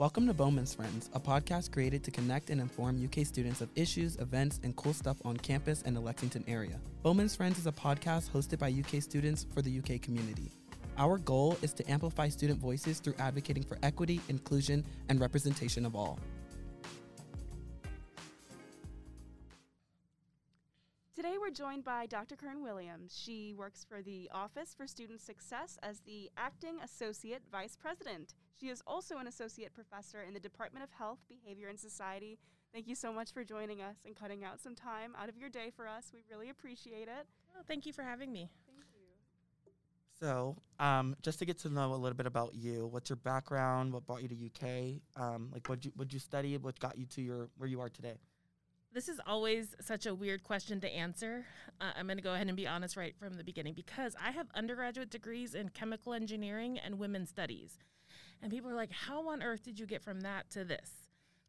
Welcome to Bowman's Friends, a podcast created to connect and inform UK students of issues, events, and cool stuff on campus and the Lexington area. Bowman's Friends is a podcast hosted by UK students for the UK community. Our goal is to amplify student voices through advocating for equity, inclusion, and representation of all. We're joined by Dr. Corrine Williams. She works for the Office for Student Success as the Acting Associate Vice President. She is also an Associate Professor in the Department of Health, Behavior, and Society. Thank you so much for joining us and cutting out some time out of your day for us. We really appreciate it. Well, thank you for having me. Thank you. So, um, just to get to know a little bit about you, what's your background? What brought you to UK? Um, like, what you what you study? What got you to your where you are today? This is always such a weird question to answer. Uh, I'm going to go ahead and be honest right from the beginning because I have undergraduate degrees in chemical engineering and women's studies. And people are like, how on earth did you get from that to this?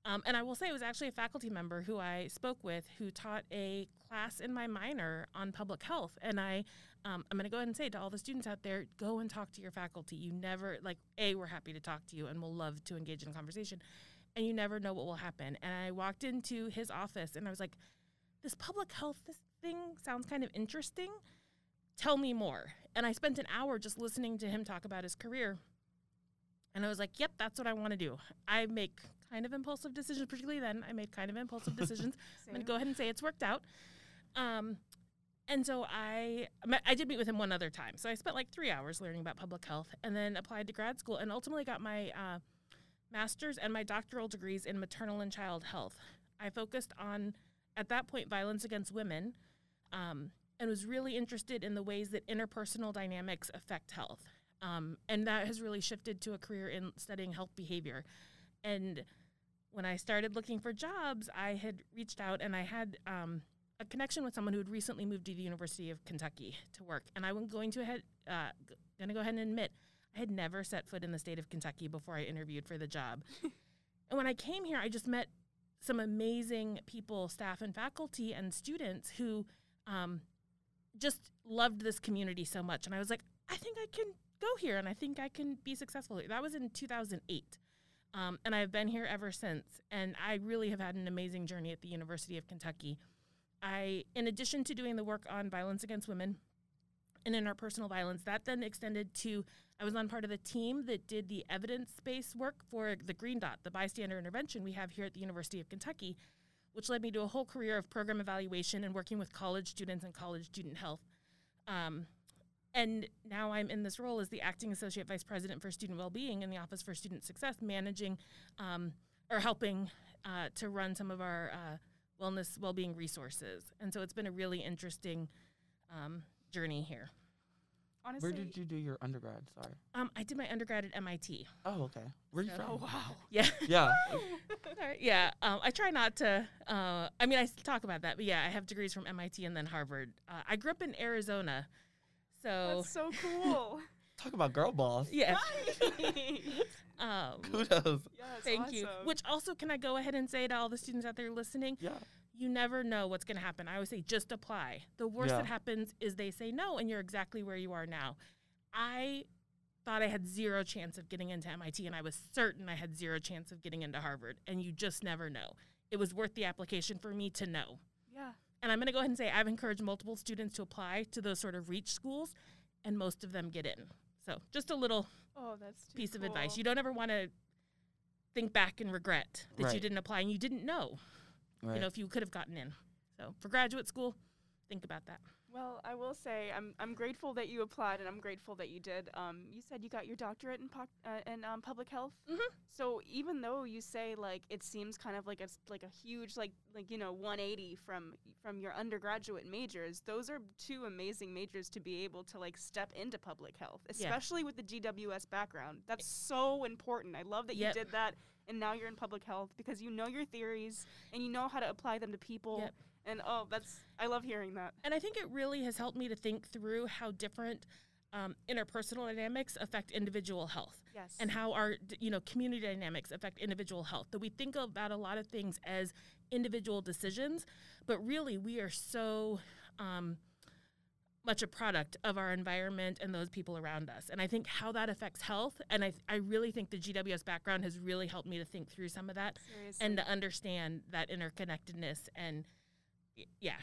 Um, and I will say it was actually a faculty member who I spoke with who taught a class in my minor on public health. And I, um, I'm going to go ahead and say to all the students out there, go and talk to your faculty. You never, like, A, we're happy to talk to you and we'll love to engage in conversation and you never know what will happen. And I walked into his office and I was like, this public health thing sounds kind of interesting. Tell me more. And I spent an hour just listening to him talk about his career. And I was like, yep, that's what I want to do. I make kind of impulsive decisions, particularly then. I made kind of impulsive decisions. I'm going to go ahead and say it's worked out. Um, and so I, I did meet with him one other time. So I spent like three hours learning about public health and then applied to grad school and ultimately got my uh, master's and my doctoral degrees in maternal and child health. I focused on, at that point, violence against women um, and was really interested in the ways that interpersonal dynamics affect health. Um, and that has really shifted to a career in studying health behavior. And when I started looking for jobs, I had reached out and I had um, a connection with someone who had recently moved to the University of Kentucky to work. And I was going to ahead, uh, going to go ahead and admit I had never set foot in the state of Kentucky before I interviewed for the job. and when I came here, I just met some amazing people, staff and faculty and students who um, just loved this community so much. And I was like, I think I can go here and I think I can be successful. That was in 2008. Um, and I've been here ever since. And I really have had an amazing journey at the University of Kentucky. I, in addition to doing the work on violence against women, and interpersonal violence. That then extended to I was on part of the team that did the evidence based work for the Green Dot, the bystander intervention we have here at the University of Kentucky, which led me to a whole career of program evaluation and working with college students and college student health. Um, and now I'm in this role as the acting associate vice president for student well-being in the Office for Student Success, managing um, or helping uh, to run some of our uh, wellness well-being resources. And so it's been a really interesting um, journey here. Honestly, Where did you do your undergrad? Sorry. Um, I did my undergrad at MIT. Oh, okay. Where are you So- from? Oh wow. Yeah. Yeah. Yeah. Um, I try not to. Uh, I mean, I talk about that, but yeah, I have degrees from MIT and then Harvard. Uh, I grew up in Arizona, so That's so cool. Talk about girl boss. yeah. Um, Kudos. Yes, thank you. Which also, can I go ahead and say to all the students out there listening, Yeah. You never know what's going to happen. I always say just apply. The worst Yeah. that happens is they say no, and you're exactly where you are now. I thought I had zero chance of getting into MIT, and I was certain I had zero chance of getting into Harvard, and you just never know. It was worth the application for me to know. yeah. And I'm going to go ahead and say I've encouraged multiple students to apply to those sort of reach schools, and most of them get in. So just a little Oh, that's too piece of advice. You don't ever want to think back and regret that you didn't apply and you didn't know Right. you know, if you could have gotten in. So for graduate school, think about that. Well, I will say I'm I'm grateful that you applied, and I'm grateful that you did. Um, you said you got your doctorate in po- uh, in um, public health. Mhm. So even though you say like it seems kind of like it's like a huge like like you know 180 from from your undergraduate majors, those are two amazing majors to be able to like step into public health, Yeah. especially with the GWS background. That's so important. I love that Yep. you did that, and now you're in public health because you know your theories and you know how to apply them to people. Yep. And oh, that's I love hearing that. And I think it really has helped me to think through how different um, interpersonal dynamics affect individual health Yes. and how our you know community dynamics affect individual health that we think about a lot of things as individual decisions but really we are so um, much a product of our environment and those people around us. And I think how that affects health, and I, I really think the GWS background has really helped me to think through some of that Seriously. and to understand that interconnectedness and yeah,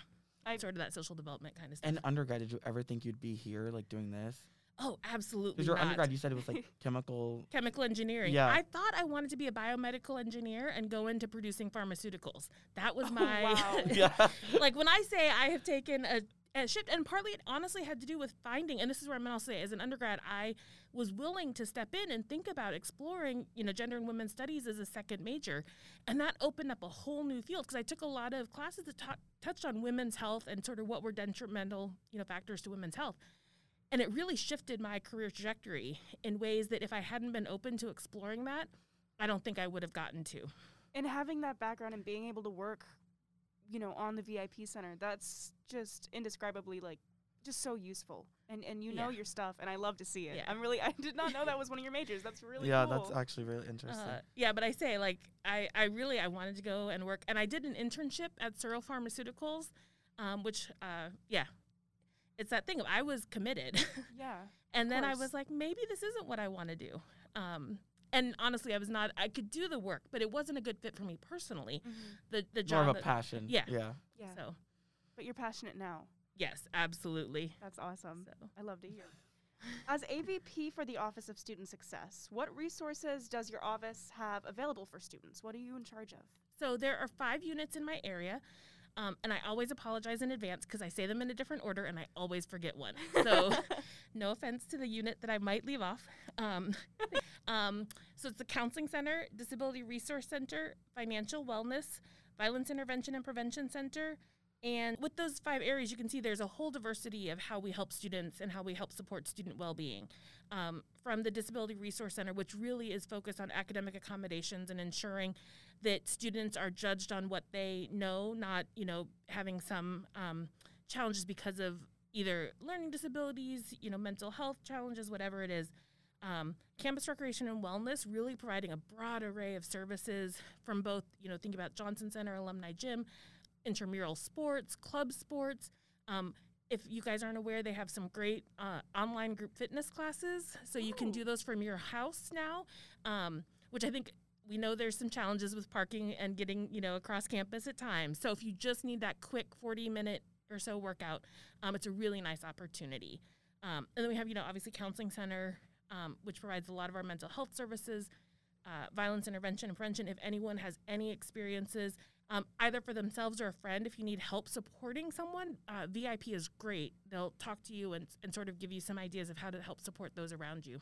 I- sort of that social development kind of stuff. And undergrad, did you ever think you'd be here, like doing this? oh, absolutely Because your not. undergrad, you said it was like chemical. chemical engineering. Yeah. I thought I wanted to be a biomedical engineer and go into producing pharmaceuticals. That was oh, my wow. yeah. like when I say I have taken a, a shift, and partly it honestly had to do with finding, and this is where I'm going to say, as an undergrad, I was willing to step in and think about exploring, you know, gender and women's studies as a second major, and that opened up a whole new field because I took a lot of classes that ta- touched on women's health and sort of what were detrimental, you know, factors to women's health. And it really shifted my career trajectory in ways that if I hadn't been open to exploring that, I don't think I would have gotten to. and having that background and being able to work, you know, on the VIP center, that's just indescribably like just so useful. And and you know your stuff, and I love to see it. Yeah. I'm really I did not know that was one of your majors. That's really yeah, cool. that's actually really interesting. Uh, yeah, but I say like I, I really I wanted to go and work, and I did an internship at Searle Pharmaceuticals, um, which uh, yeah, it's that thing of I was committed, yeah. and then I was like maybe this isn't what I want to do. Um, and honestly, I was not. I could do the work, but it wasn't a good fit for me personally. The the job More job. of a that- passion. yeah. Yeah. Yeah. So But you're passionate now. yes, absolutely. That's awesome. So. I love to hear. As AVP for the Office of Student Success, what resources does your office have available for students? What are you in charge of? So there are five units in my area. Um, and I always apologize in advance because I say them in a different order and I always forget one. So, no offense to the unit that I might leave off. Um, um, so, it's the Counseling Center, Disability Resource Center, Financial Wellness, Violence Intervention and Prevention Center. And with those five areas, you can see there's a whole diversity of how we help students and how we help support student well being. Um, from the Disability Resource Center, which really is focused on academic accommodations and ensuring that students are judged on what they know, not you know having some um, challenges because of either learning disabilities, you know, mental health challenges, whatever it is. Um, campus recreation and wellness really providing a broad array of services from both you know think about Johnson Center alumni gym, intramural sports, club sports. Um, if you guys aren't aware, they have some great uh, online group fitness classes, so you can do those from your house now, um, which I think we know there's some challenges with parking and getting you know across campus at times. So if you just need that quick 40 minute or so workout, um, it's a really nice opportunity. Um, and then we have you know obviously counseling center, um, which provides a lot of our mental health services, uh, violence intervention and prevention. If anyone has any experiences, um, either for themselves or a friend, if you need help supporting someone, uh, VIP is great. They'll talk to you and, and sort of give you some ideas of how to help support those around you.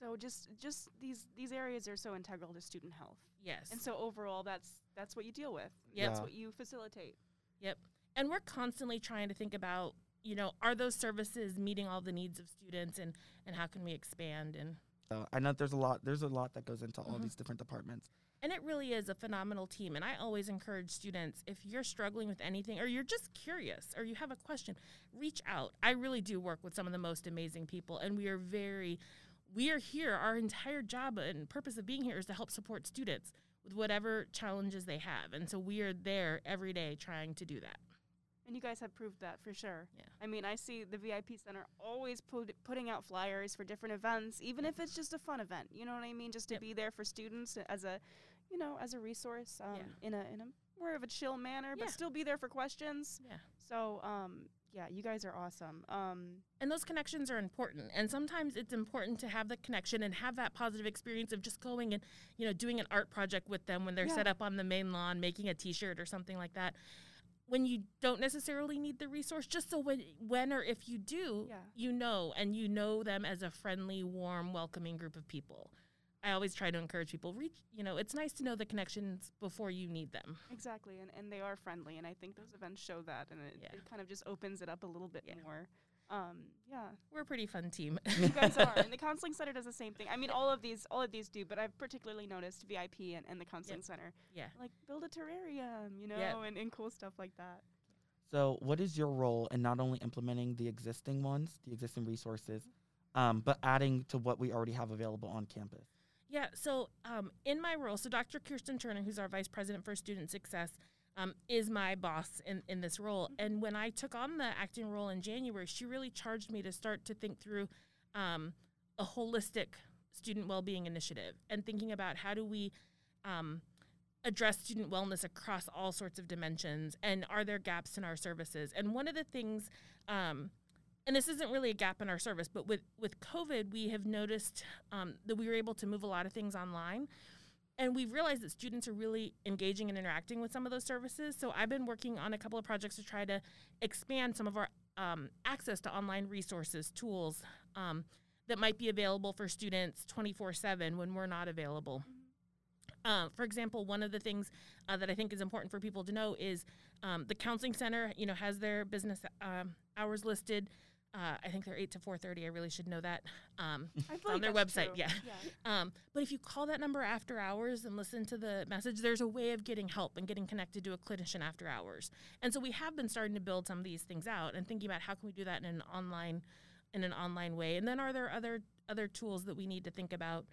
So just just these these areas are so integral to student health. Yes. And so overall that's that's what you deal with. Yep. That's Yeah. what you facilitate. Yep. And we're constantly trying to think about, you know, are those services meeting all the needs of students and, and how can we expand and So I know there's a lot. There's a lot that goes into all Mhm. these different departments. and it really is a phenomenal team and I always encourage students if you're struggling with anything or you're just curious or you have a question, reach out. I really do work with some of the most amazing people and we are very we are here our entire job and purpose of being here is to help support students with whatever challenges they have. And so we are there every day trying to do that. And you guys have proved that for sure. Yeah. I mean, I see the VIP center always put, putting out flyers for different events, even if it's just a fun event. You know what I mean? Just to Yep. be there for students as a, you know, as a resource um, Yeah. in a in a more of a chill manner, but Yeah. still be there for questions. Yeah. So, um, yeah, you guys are awesome. Um, And those connections are important. And sometimes it's important to have the connection and have that positive experience of just going and, you know, doing an art project with them when they're set up on the main lawn, making a t shirt or something like that. When you don't necessarily need the resource, just so when, when or if you do, Yeah. you know, and you know them as a friendly, warm, welcoming group of people. I always try to encourage people, reach, you know, it's nice to know the connections before you need them. exactly, and, and they are friendly, and I think those events show that, and it, Yeah. it kind of just opens it up a little bit Yeah. more. Um, yeah, We're a pretty fun team. you guys are, and the counseling center does the same thing. I mean, all of these, all of these do, but I've particularly noticed VIP and, and the counseling center, yeah. like build a terrarium, you know, Yep. and, and cool stuff like that. So, what is your role in not only implementing the existing ones, the existing resources, um, but adding to what we already have available on campus? Yeah, so um, in my role, so Dr. Kirsten Turner, who's our Vice President for Student Success, um, is my boss in, in this role. And when I took on the acting role in January, she really charged me to start to think through um, a holistic student well-being initiative and thinking about how do we um, address student wellness across all sorts of dimensions and are there gaps in our services? And one of the things um, and this isn't really a gap in our service but with with covid we have noticed um, that we were able to move a lot of things online and we've realized that students are really engaging and interacting with some of those services so i've been working on a couple of projects to try to expand some of our um, access to online resources tools um, that might be available for students 24 7 when we're not available. Uh, for example, one of the things uh, that I think is important for people to know is um, the counseling center, you know, has their business um, hours listed. Uh, I think they're eight to four thirty. I really should know that um, on their website. true. Yeah. Um, but if you call that number after hours and listen to the message, there's a way of getting help and getting connected to a clinician after hours. And so we have been starting to build some of these things out and thinking about how can we do that in an online, in an online way. And then are there other other tools that we need to think about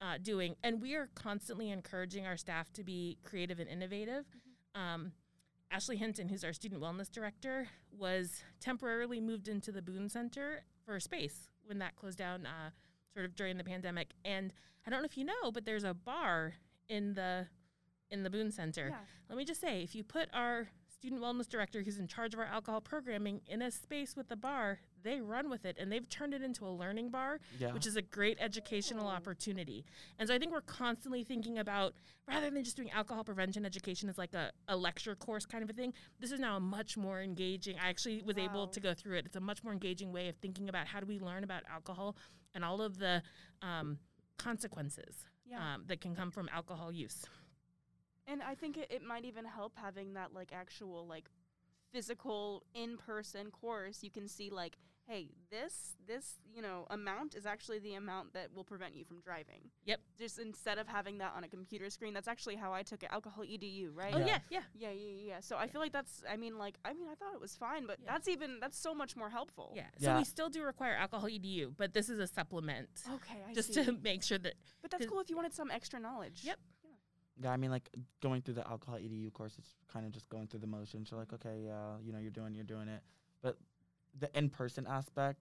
uh, doing? And we are constantly encouraging our staff to be creative and innovative. Um, Ashley Hinton, who's our student wellness director, was temporarily moved into the Boone Center for space when that closed down, uh, sort of during the pandemic. And I don't know if you know, but there's a bar in the in the Boone Center. Yeah. Let me just say, if you put our student wellness director, who's in charge of our alcohol programming, in a space with the bar, they run with it, and they've turned it into a learning bar Yeah. which is a great educational opportunity. And so I think we're constantly thinking about rather than just doing alcohol prevention education as like a, a lecture course kind of a thing, this is now a much more engaging. I actually was able to go through it. It's a much more engaging way of thinking about how do we learn about alcohol and all of the um, consequences Yeah. um, that can come from alcohol use. And I think it, it might even help having that like actual like physical in person course. You can see like, hey, this this you know amount is actually the amount that will prevent you from driving. Yep. Just instead of having that on a computer screen, that's actually how I took it. Alcohol edu, right? Oh Yeah. yeah, yeah. Yeah, yeah, yeah. So I feel like that's. I mean, like, I mean, I thought it was fine, but Yeah. that's even that's so much more helpful. Yeah. So Yeah. we still do require alcohol EDU, but this is a supplement Okay, I just see. to make sure that but that's cool if you wanted some extra knowledge. Yep. Yeah, I mean, like going through the alcohol EDU course, it's kind of just going through the motions. You're like, okay, yeah, you know, you're doing, you're doing it. But the in-person aspect,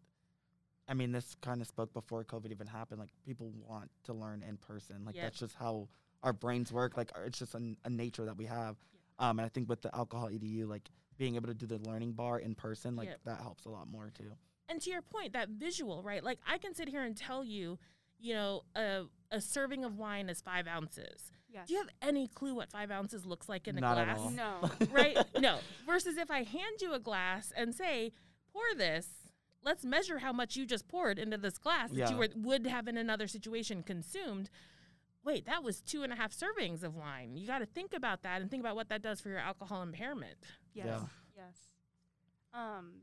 I mean, this kind of spoke before COVID even happened. Like people want to learn in person. Like Yep. that's just how our brains work. Like it's just a nature that we have. Um, and I think with the alcohol EDU, like being able to do the learning bar in person, like Yep. that helps a lot more too. and to your point, that visual, right? Like I can sit here and tell you, you know, a, a serving of wine is five ounces. Yes. Do you have any clue what five ounces looks like in a Not at glass? all. No. right? No. Versus if I hand you a glass and say, pour this, let's measure how much you just poured into this glass that you were, would have in another situation consumed. Wait, that was two and a half servings of wine. You got to think about that and think about what that does for your alcohol impairment. Yes. Yeah. Yes. Um,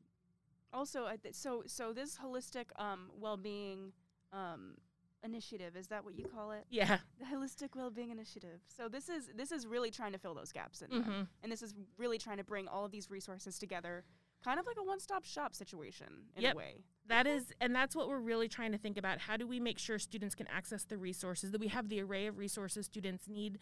also, th- so so this holistic um well-being um initiative is that what you call it? Yeah. The holistic well-being initiative. So this is this is really trying to fill those gaps in there, hmm and this is really trying to bring all of these resources together, kind of like a one-stop shop situation in Yep. a way. That is, and that's what we're really trying to think about. How do we make sure students can access the resources that we have the array of resources students need,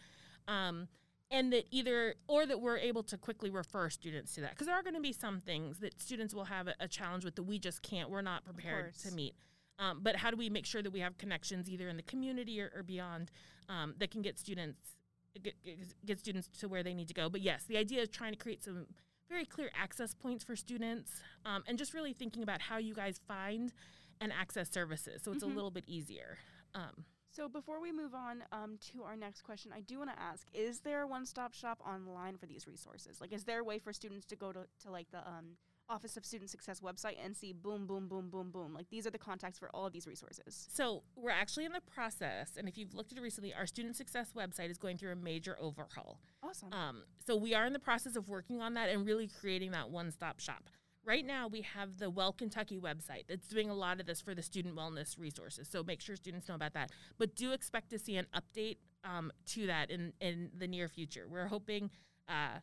um, and that either or that we're able to quickly refer students to that because there are going to be some things that students will have a, a challenge with that we just can't. We're not prepared to meet. Um, but how do we make sure that we have connections either in the community or, or beyond um, that can get students get, get, get students to where they need to go? But yes, the idea is trying to create some very clear access points for students um, and just really thinking about how you guys find and access services so it's Mhm. a little bit easier. Um, So before we move on um, to our next question, I do want to ask: Is there a one-stop shop online for these resources? Like, is there a way for students to go to, to like the um, Office of Student Success website and see boom, boom, boom, boom, boom? Like, these are the contacts for all of these resources. so we're actually in the process, and if you've looked at it recently, our student success website is going through a major overhaul. Awesome. Um, so we are in the process of working on that and really creating that one-stop shop. Right now, we have the Well Kentucky website that's doing a lot of this for the student wellness resources. So make sure students know about that. But do expect to see an update um, to that in, in the near future. We're hoping uh,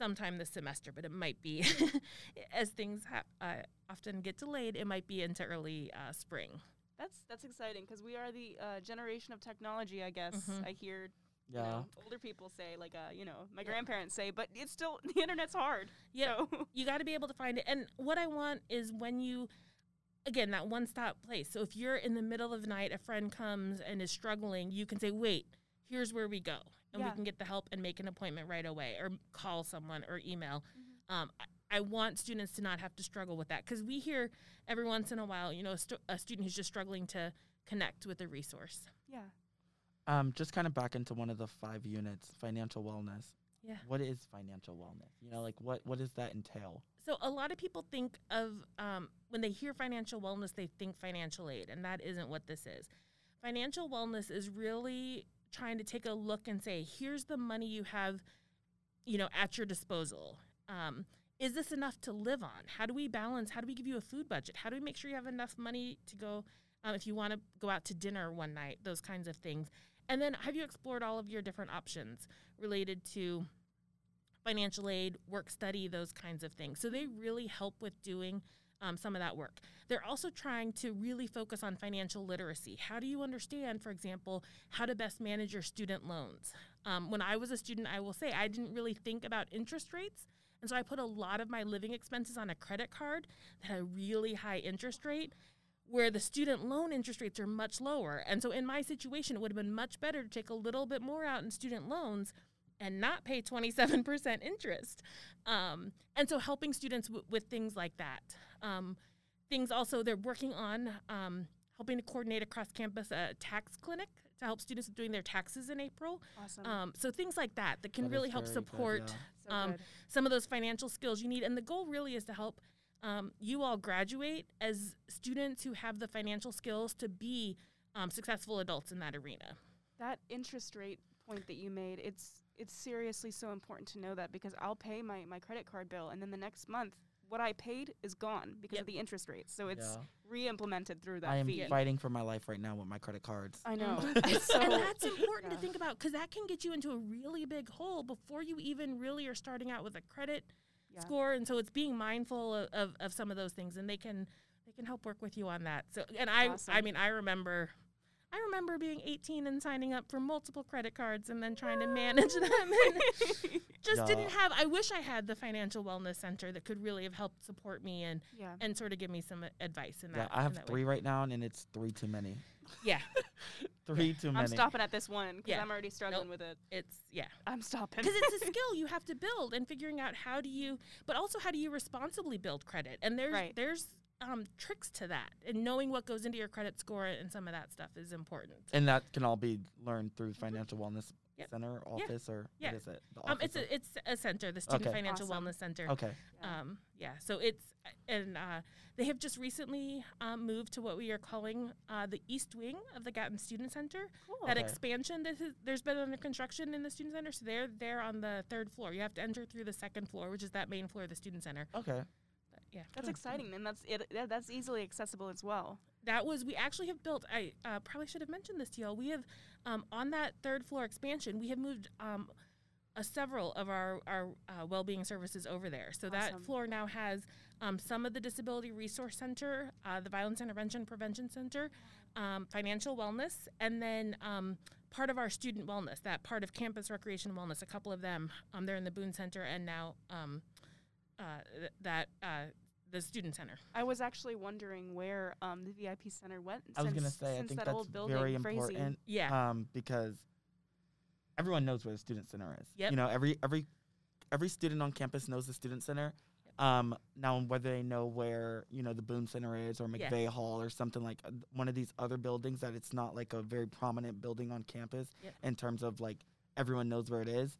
sometime this semester, but it might be, as things ha- uh, often get delayed, it might be into early uh, spring. that's that's exciting because we are the uh, generation of technology. I guess Mhm. I hear you know, older people say, like, uh, you know, my grandparents say, but it's still the internet's hard. Yeah. So, you got to be able to find it. And what I want is when you, again, that one stop place. So if you're in the middle of the night, a friend comes and is struggling, you can say, wait, here's where we go. And Yeah. we can get the help and make an appointment right away or call someone or email. Mm-hmm. Um, I, I want students to not have to struggle with that because we hear every once in a while, you know, a, stu- a student who's just struggling to connect with a resource. yeah. Um, just kind of back into one of the five units, financial wellness. Yeah. What is financial wellness? You know, like what what does that entail? So a lot of people think of um, when they hear financial wellness, they think financial aid, and that isn't what this is. Financial wellness is really trying to take a look and say, here's the money you have, you know, at your disposal. Um, is this enough to live on? How do we balance? How do we give you a food budget? How do we make sure you have enough money to go um, if you want to go out to dinner one night? Those kinds of things. And then have you explored all of your different options related to financial aid, work study, those kinds of things. So they really help with doing um, some of that work. They're also trying to really focus on financial literacy. How do you understand, for example, how to best manage your student loans? Um, when I was a student, I will say I didn't really think about interest rates. And so I put a lot of my living expenses on a credit card that had a really high interest rate where the student loan interest rates are much lower. And so in my situation, it would have been much better to take a little bit more out in student loans and not pay 27% interest. Um, and so helping students w- with things like that. Um, things also they're working on um, helping to coordinate across campus a tax clinic to help students with doing their taxes in April. Awesome. Um, so things like that that can That is really help very good, support yeah. so um, good. some of those financial skills you need. And the goal really is to help um, you all graduate as students who have the financial skills to be um, successful adults in that arena. That interest rate point that you made, it's it's seriously so important to know that because I'll pay my, my credit card bill and then the next month what I paid is gone because Yep. of the interest rates. So it's Yeah. re-implemented through that I am fee. fighting for my life right now with my credit cards. I know. So and that's important yeah. to think about because that can get you into a really big hole before you even really are starting out with a credit yeah. score. And so it's being mindful of, of, of some of those things, and they can they can help work with you on that. So, and I I mean I remember. I remember being 18 and signing up for multiple credit cards and then trying to manage them and just didn't have I wish I had the financial wellness center that could really have helped support me and yeah. and sort of give me some advice in Yeah, that. I have that three way. right now, and it's three too many. Yeah, Three too many. I'm stopping at this one because Yeah. I'm already struggling with it. it's yeah. I'm stopping. because it's a skill you have to build and figuring out how do you but also how do you responsibly build credit and there's Right. there's um, tricks to that and knowing what goes into your credit score and some of that stuff is important And that can all be learned through Financial Wellness Mm-hmm. Yep. Center office or Yeah. what is it? Um, it's a it's a center the student Okay. financial Awesome. wellness center of- okay. Yeah. um, yeah so it's and uh, they have just recently um, moved to what we are calling uh, the east wing of the gatton student center cool. that Okay. expansion that has, there's been under construction in the student center so they're there on the third floor you have to enter through the second floor which is that main floor of the student center Okay. Yeah That's exciting, and that's it. that- That's easily accessible as well. that was we actually have built i uh, probably should have mentioned this to y'all we have um, on that third floor expansion we have moved um, uh, several of our, our uh, well-being services over there so that floor now has um, some of the disability resource center uh, the violence intervention prevention center um, financial wellness and then um, part of our student wellness that part of campus recreation wellness a couple of them um, they're in the boone center and now um, uh, th- that uh, the student center I was actually wondering where um, the VIP center went. I was gonna say I think that that's old building, very Frazee. important. yeah Um, because everyone knows where the student center is. Yep. You know, every every every student on campus knows the student center. Um, now whether they know where you know the Boone Center is or Yeah. McVey Hall or something like uh, one of these other buildings that it's not like a very prominent building on campus Yep. in terms of like everyone knows where it is.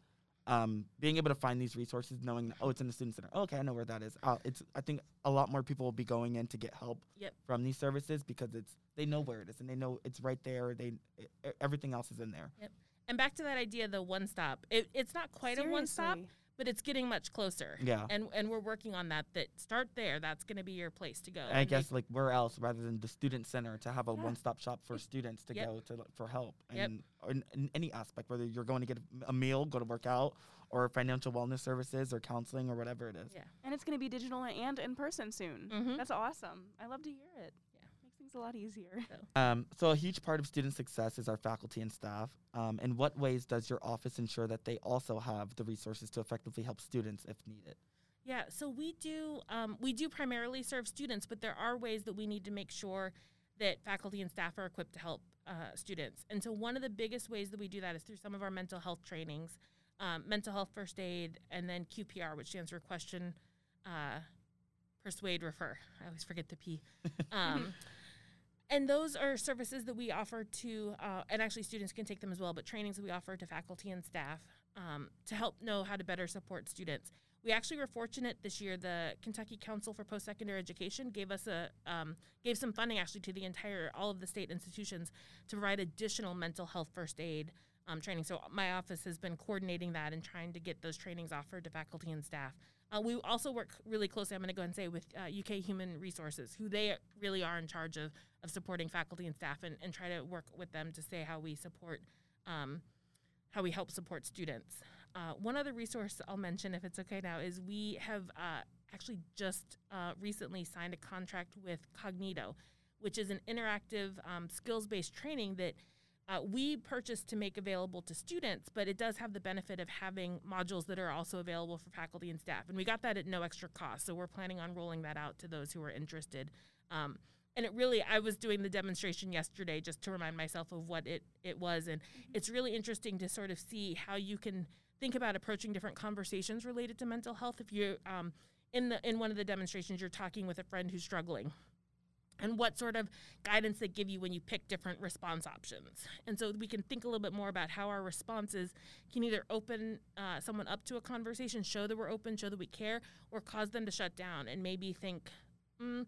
Um, being able to find these resources, knowing oh it's in the student center, oh, okay I know where that is. Uh, it's I think a lot more people will be going in to get help Yep. from these services because it's they know where it is and they know it's right there. They e- everything else is in there. And back to that idea, the one stop. It, it's not quite a one stop, Seriously. But it's getting much closer. Yeah. And and we're working on that. That start there. That's going to be your place to go. And I and they- guess like where else rather than the student center to have a Yeah. one-stop shop for students to Yep. go to for help and or in, in any aspect whether you're going to get a, a meal, go to work out, or financial wellness services or counseling or whatever it is. Yeah. And it's going to be digital and in person soon. Mhm. That's awesome. I love to hear it. Yeah. Makes things things a lot easier. Um, so a huge part of student success is our faculty and staff. Um, in what ways does your office ensure that they also have the resources to effectively help students if needed? Yeah, so we do um, we do primarily serve students, but there are ways that we need to make sure that faculty and staff are equipped to help uh, students. And so one of the biggest ways that we do that is through some of our mental health trainings, um, mental health first aid, and then QPR, which stands for question, uh, persuade, refer. I always forget the P. Um, and those are services that we offer to, uh, and actually students can take them as well, but trainings that we offer to faculty and staff um, to help know how to better support students. We actually were fortunate this year. The Kentucky Council for Post Secondary Education gave us a um, gave some funding actually to the entire all of the state institutions to provide additional mental health first aid um, training. So my office has been coordinating that and trying to get those trainings offered to faculty and staff. Uh, we also work really closely. I'm going to go and say with uh, UK Human Resources, who they really are in charge of of supporting faculty and staff, and, and try to work with them to say how we support. Um, how we help support students. Uh, one other resource I'll mention, if it's okay now, is we have uh, actually just uh, recently signed a contract with Kognito, which is an interactive um, skills based training that uh, we purchased to make available to students, but it does have the benefit of having modules that are also available for faculty and staff. And we got that at no extra cost. So we're planning on rolling that out to those who are interested. Um, and it really i was doing the demonstration yesterday just to remind myself of what it, it was and it's really interesting to sort of see how you can think about approaching different conversations related to mental health if you're um, in the in one of the demonstrations you're talking with a friend who's struggling and what sort of guidance they give you when you pick different response options. And so we can think a little bit more about how our responses can either open uh, someone up to a conversation show that we're open show that we care or cause them to shut down and maybe think mm,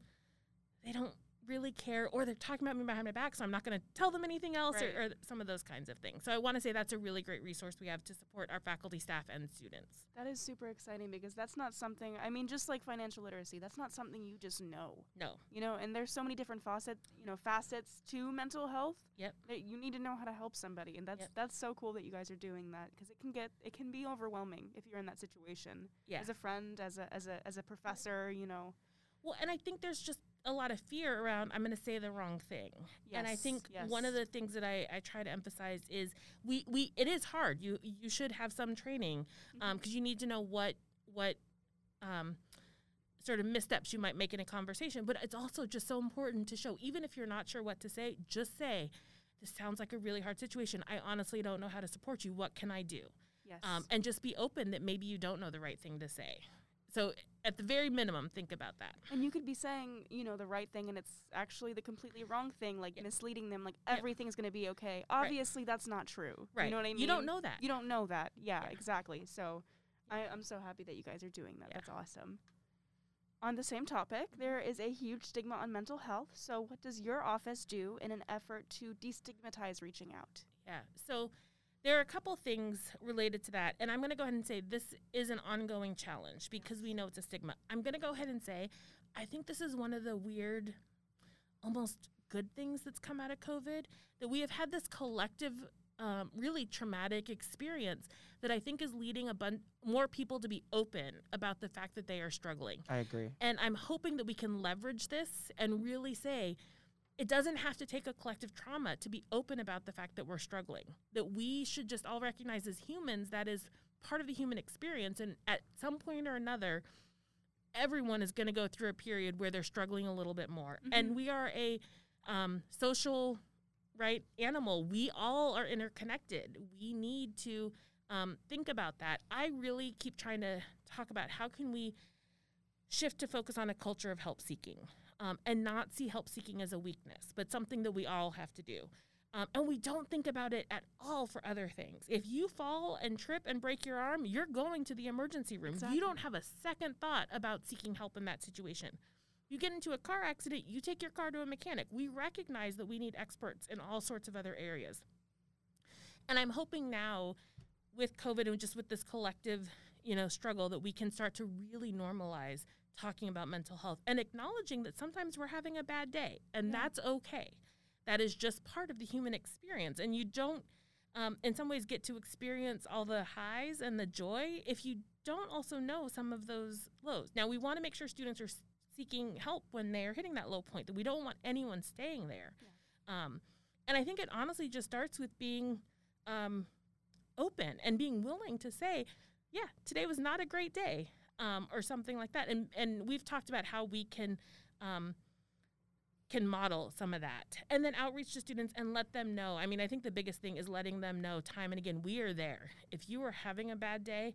they don't really care or they're talking about me behind my back so i'm not going to tell them anything else Right. or, or some of those kinds of things so i want to say that's a really great resource we have to support our faculty staff and students That is super exciting because that's not something, I mean, just like financial literacy, that's not something you just know, no you know, and there's so many different facets, you know, facets to mental health. Yep. That you need to know how to help somebody. And that's, Yep. that's so cool that you guys are doing that because it can get, it can be overwhelming if you're in that situation. yeah As a friend, as a, as a, as a professor, you know. well and i think there's just a lot of fear around i'm going to say the wrong thing. And i Yes, think one of the things that I, I try to emphasize is we, we it is hard. You you should have some training Mm-hmm. because you need to know what what um, sort of missteps you might make in a conversation. But it's also just so important to show even if you're not sure what to say just say this sounds like a really hard situation. I honestly don't know how to support you. What can i do? Yes. um, and just be open that maybe you don't know the right thing to say so at the very minimum think about that And you could be saying, you know, the right thing and it's actually the completely wrong thing, like Yep. misleading them, like Yep. everything's going to be okay. Obviously, that's not true. right You know what I mean? you don't know that You don't know that. Yeah, Yeah. exactly. So I, I'm so happy that you guys are doing that. Yeah. That's awesome. On the same topic, there is a huge stigma on mental health. So, what does your office do in an effort to destigmatize reaching out? Yeah. So there are a couple things related to that. And I'm going to go ahead and say this is an ongoing challenge because we know it's a stigma. I'm going to go ahead and say I think this is one of the weird, almost good things that's come out of COVID that we have had this collective. Um, really traumatic experience that I think is leading a bun- more people to be open about the fact that they are struggling. I agree. And I'm hoping that we can leverage this and really say it doesn't have to take a collective trauma to be open about the fact that we're struggling. That we should just all recognize as humans that is part of the human experience. And at some point or another, everyone is going to go through a period where they're struggling a little bit more. And we are a um, social right animal. We all are interconnected. We need to um, think about that. I really keep trying to talk about how can we shift to focus on a culture of help seeking um, and not see help seeking as a weakness, but something that we all have to do. Um, and we don't think about it at all for other things. If you fall and trip and break your arm, you're going to the emergency room. Exactly. You don't have a second thought about seeking help in that situation. You get into a car accident, you take your car to a mechanic. We recognize that we need experts in all sorts of other areas. And I'm hoping now with COVID and just with this collective, you know, struggle that we can start to really normalize talking about mental health and acknowledging that sometimes we're having a bad day and Yeah. that's okay. That is just part of the human experience. And you don't, um, in some ways, get to experience all the highs and the joy if you don't also know some of those lows. Now, we want to make sure students are seeking help when they're hitting that low point. That we don't want anyone staying there. Um, and I think it honestly just starts with being um, open and being willing to say, yeah, today was not a great day, um, or something like that. And and we've talked about how we can um, can model some of that, and then outreach to students and let them know. I mean, I think the biggest thing is letting them know time and again we are there. If you are having a bad day,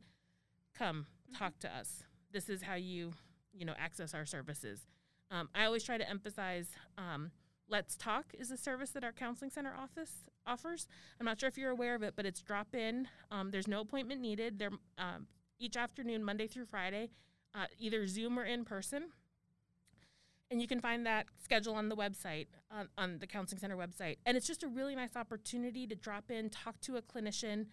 come talk to us. This is how you you know access our services. Um, I always try to emphasize. Um, Let's Talk is a service that our counseling center office offers. I'm not sure if you're aware of it, but it's drop in. Um, there's no appointment needed. They're um, each afternoon, Monday through Friday, uh, either Zoom or in person. And you can find that schedule on the website, on, on the counseling center website. And it's just a really nice opportunity to drop in, talk to a clinician,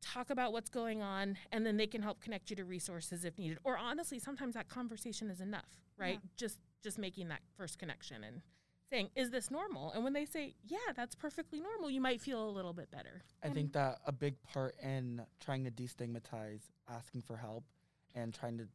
talk about what's going on, and then they can help connect you to resources if needed. Or honestly, sometimes that conversation is enough, right? Yeah. Just just making that first connection and saying, "Is this normal?" And when they say, "Yeah, that's perfectly normal," you might feel a little bit better. I think that a big part in trying to destigmatize asking for help and trying to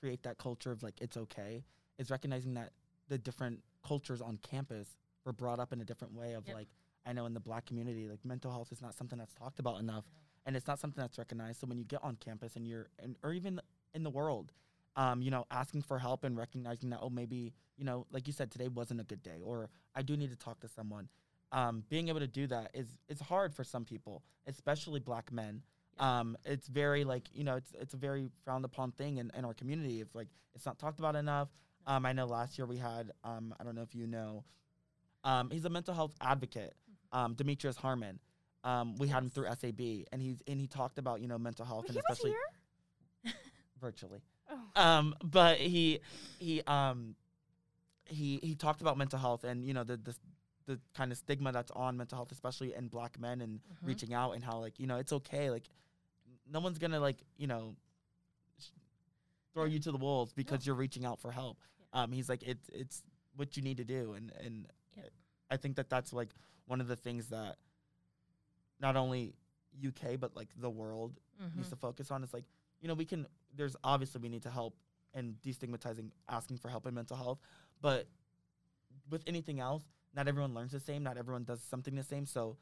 create that culture of like it's okay is recognizing that the different cultures on campus were brought up in a different way of Yep. like I know in the black community like mental health is not something that's talked about enough and it's not something that's recognized so when you get on campus and you're and or even in the world um, you know asking for help and recognizing that oh maybe you know like you said today wasn't a good day or I do need to talk to someone um, being able to do that is it's hard for some people, especially black men. Um, it's very like you know it's it's a very frowned upon thing in, in our community. It's like it's not talked about enough. Um, I know last year we had um, I don't know if you know, um, he's a mental health advocate, um, Demetrius Harmon. Um, we had him through SAB, and he's and he talked about you know mental health Wait, and especially virtually. Um, but he he um he he talked about mental health and you know the the the kind of stigma that's on mental health, especially in black men and Mhm. reaching out and how like you know it's okay like no one's gonna like you know sh- throw you to the wolves because you're reaching out for help. Um, he's like it's it's what you need to do and and Yep. I think that that's like one of the things that not only UK but like the world needs Mhm. to focus on is like you know we can there's obviously we need to help and destigmatizing asking for help in mental health but with anything else not everyone learns the same not everyone does something the same so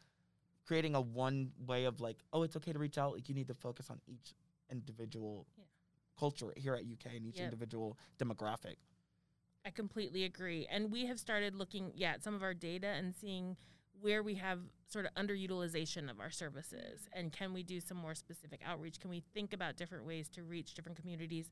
creating a one way of like oh it's okay to reach out like you need to focus on each individual Yeah. culture here at uk and each Yep. individual demographic I completely agree. And we have started looking, yeah, at some of our data and seeing where we have sort of underutilization of our services and can we do some more specific outreach? Can we think about different ways to reach different communities?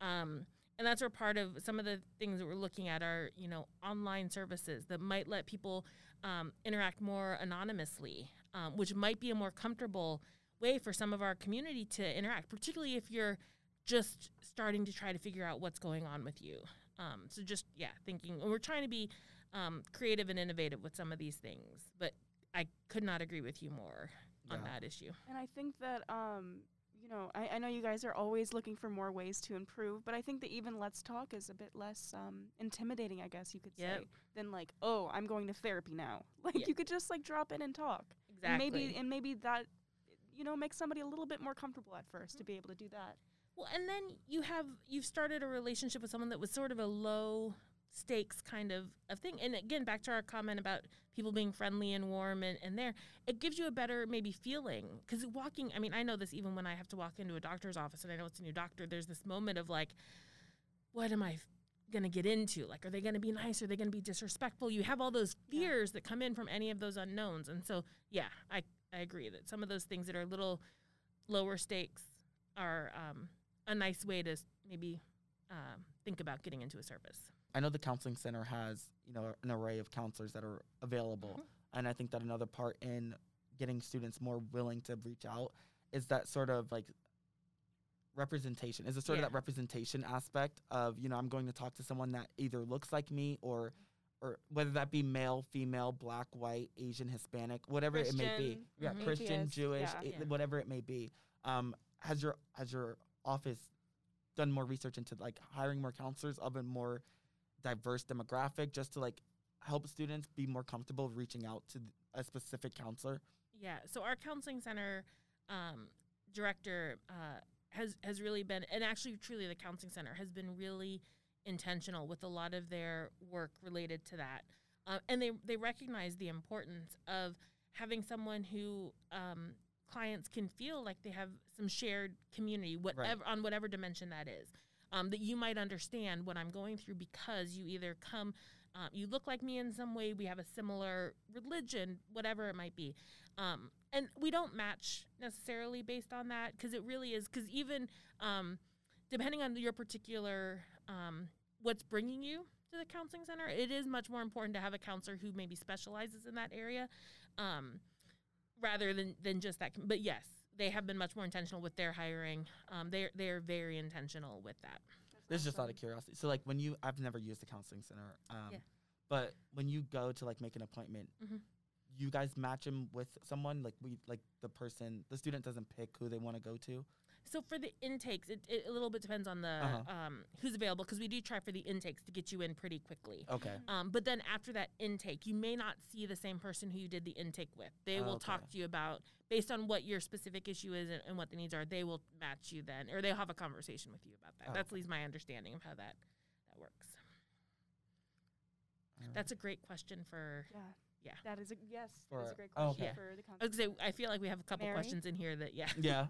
Um, and that's where part of some of the things that we're looking at are, you know, online services that might let people um, interact more anonymously, um, which might be a more comfortable way for some of our community to interact, particularly if you're just starting to try to figure out what's going on with you. Um, so just yeah, thinking and we're trying to be um, creative and innovative with some of these things, but I could not agree with you more on that issue. And I think that, um, you know, I, I know you guys are always looking for more ways to improve, but I think that even Let's Talk is a bit less um, intimidating, I guess you could Yep. say, than like, oh, I'm going to therapy now. Like Yeah. you could just like drop in and talk. Exactly. And maybe and maybe that, you know, makes somebody a little bit more comfortable at 1st to be able to do that. Well, and then you have you've started a relationship with someone that was sort of a low stakes kind of, of thing. And again, back to our comment about people being friendly and warm and, and there, it gives you a better maybe feeling. Because walking, I mean, I know this even when I have to walk into a doctor's office and I know it's a new doctor, there's this moment of like, what am I going to get into? Like, are they going to be nice? Are they going to be disrespectful? You have all those Yeah. fears that come in from any of those unknowns. And so, yeah, I, I agree that some of those things that are a little lower stakes are um, a nice way to maybe um, think about getting into a service. I know the counseling center has, you know, an array of counselors that are available. And I think that another part in getting students more willing to reach out is that sort of like representation. Is it sort Yeah. of that representation aspect of, you know, I'm going to talk to someone that either looks like me or or whether that be male, female, black, white, Asian, Hispanic, whatever it may be. Christian, Yeah, Mhm. Christian, atheist, Jewish, yeah. it- Yeah. whatever it may be. Um, has your has your office done more research into like hiring more counselors of a more diverse demographic just to like help students be more comfortable reaching out to a specific counselor? Yeah. So our counseling center um, director uh, has has really been, and actually, truly, the counseling center has been really intentional with a lot of their work related to that. Uh, and they, they recognize the importance of having someone who um, clients can feel like they have some shared community, whatever on whatever dimension that is. Um, that you might understand what I'm going through because you either come, uh, you look like me in some way, we have a similar religion, whatever it might be. Um, and we don't match necessarily based on that because it really is, because even um, depending on your particular, um, what's bringing you to the counseling center, it is much more important to have a counselor who maybe specializes in that area um, rather than, than just that. But yes, they have been much more intentional with their hiring. Um, they're they're very intentional with that. This is just out of curiosity. So like when you, I've never used a counseling center. Um, Yeah. But when you go to like make an appointment, Mhm. you guys match them with someone. Like we, like the person, the student doesn't pick who they want to go to. So for the intakes, it, it a little bit depends on the Uh-huh. um, who's available because we do try for the intakes to get you in pretty quickly. Okay. Um, but then after that intake, you may not see the same person who you did the intake with. They will talk to you about based on what your specific issue is and, and what the needs are. They will match you then, or they'll have a conversation with you about that. Oh, That's at least my understanding of how that that works. Alright. That's a great question for. Yeah. Yeah. That is a yes. that is For- a great oh, question okay. for the I was say, I feel like we have a couple Mary? questions in here that yeah. yeah.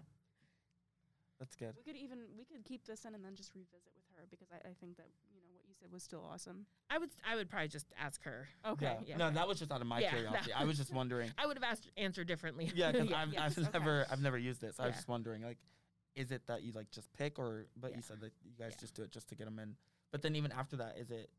That's good. We could even we could keep this in and then just revisit with her because I, I think that you know what you said was still awesome. I would I would probably just ask her. Okay. Yeah. yeah. No, that was just out of my Yeah, curiosity. that- I was just wondering. I would have asked answered differently. Yeah, because Yeah, I've, yes. I've okay. never I've never used it, so I was just wondering like, is it that you like just pick or? But Yeah. you said that you guys Yeah. just do it just to get them in. But then even after that, is it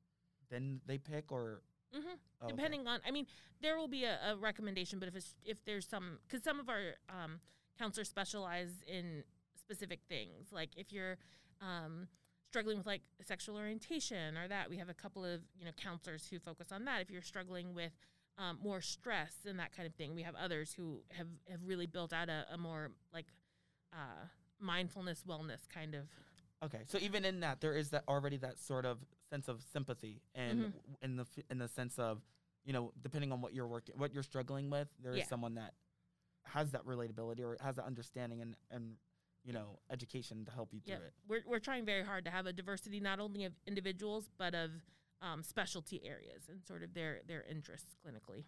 then they pick or? hmm oh, okay. depending on i mean there will be a, a recommendation but if it's if there's some because some of our um, counselors specialize in specific things like if you're um, struggling with like sexual orientation or that we have a couple of you know counselors who focus on that if you're struggling with um, more stress and that kind of thing we have others who have, have really built out a, a more like uh, mindfulness wellness kind of Okay, so even in that, there is that already that sort of sense of sympathy, and Mhm. in the in the sense of, you know, depending on what you're working, what you're struggling with, there is Yeah. someone that has that relatability or has that understanding and and you know education to help you through yeah it. we're, we're trying very hard to have a diversity not only of individuals but of um, specialty areas and sort of their their interests clinically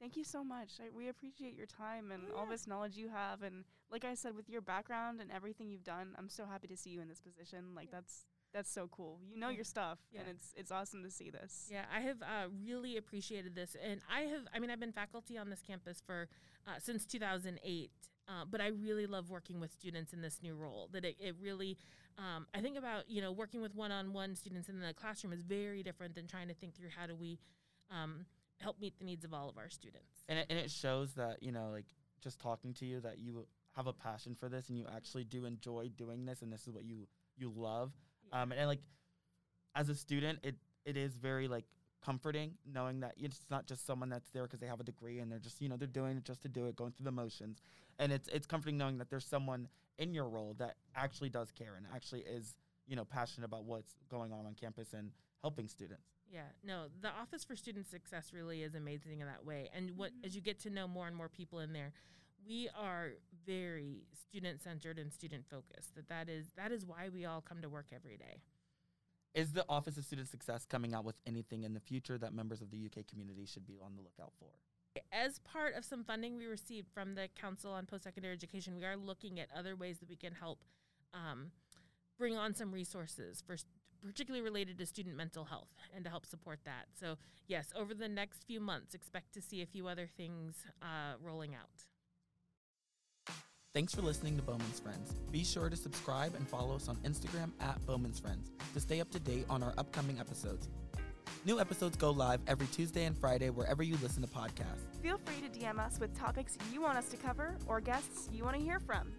Thank you so much. I, we appreciate your time and all this knowledge you have. And like I said, with your background and everything you've done, I'm so happy to see you in this position. Like that's that's so cool. You know Yeah. your stuff, and it's it's awesome to see this. yeah i have uh, really appreciated this and i have i mean i've been faculty on this campus for uh, since 2008 uh, but i really love working with students in this new role that it, it really um, i think about you know working with one-on-one students in the classroom is very different than trying to think through how do we um, help meet the needs of all of our students And it, and it shows that you know like just talking to you that you have a passion for this and you actually do enjoy doing this and this is what you you love. Yeah. Um, and, like as a student, it it is very like comforting knowing that it's not just someone that's there because they have a degree and they're just you know they're doing it just to do it, going through the motions. And it's it's comforting knowing that there's someone in your role that actually does care and actually is you know passionate about what's going on on campus and helping students. Yeah, no, the Office for Student Success really is amazing in that way. And what Mhm. as you get to know more and more people in there, we are very student centered and student focused. That that is that is why we all come to work every day. Is the Office of Student Success coming out with anything in the future that members of the UK community should be on the lookout for? As part of some funding we received from the Council on Post Secondary Education, we are looking at other ways that we can help um, bring on some resources for particularly related to student mental health and to help support that. So yes, over the next few months, expect to see a few other things uh, rolling out. Thanks for listening to Bowman's Friends. Be sure to subscribe and follow us on Instagram at Bowman's Friends to stay up to date on our upcoming episodes. New episodes go live every Tuesday and Friday wherever you listen to podcasts. Feel free to DM us with topics you want us to cover or guests you want to hear from.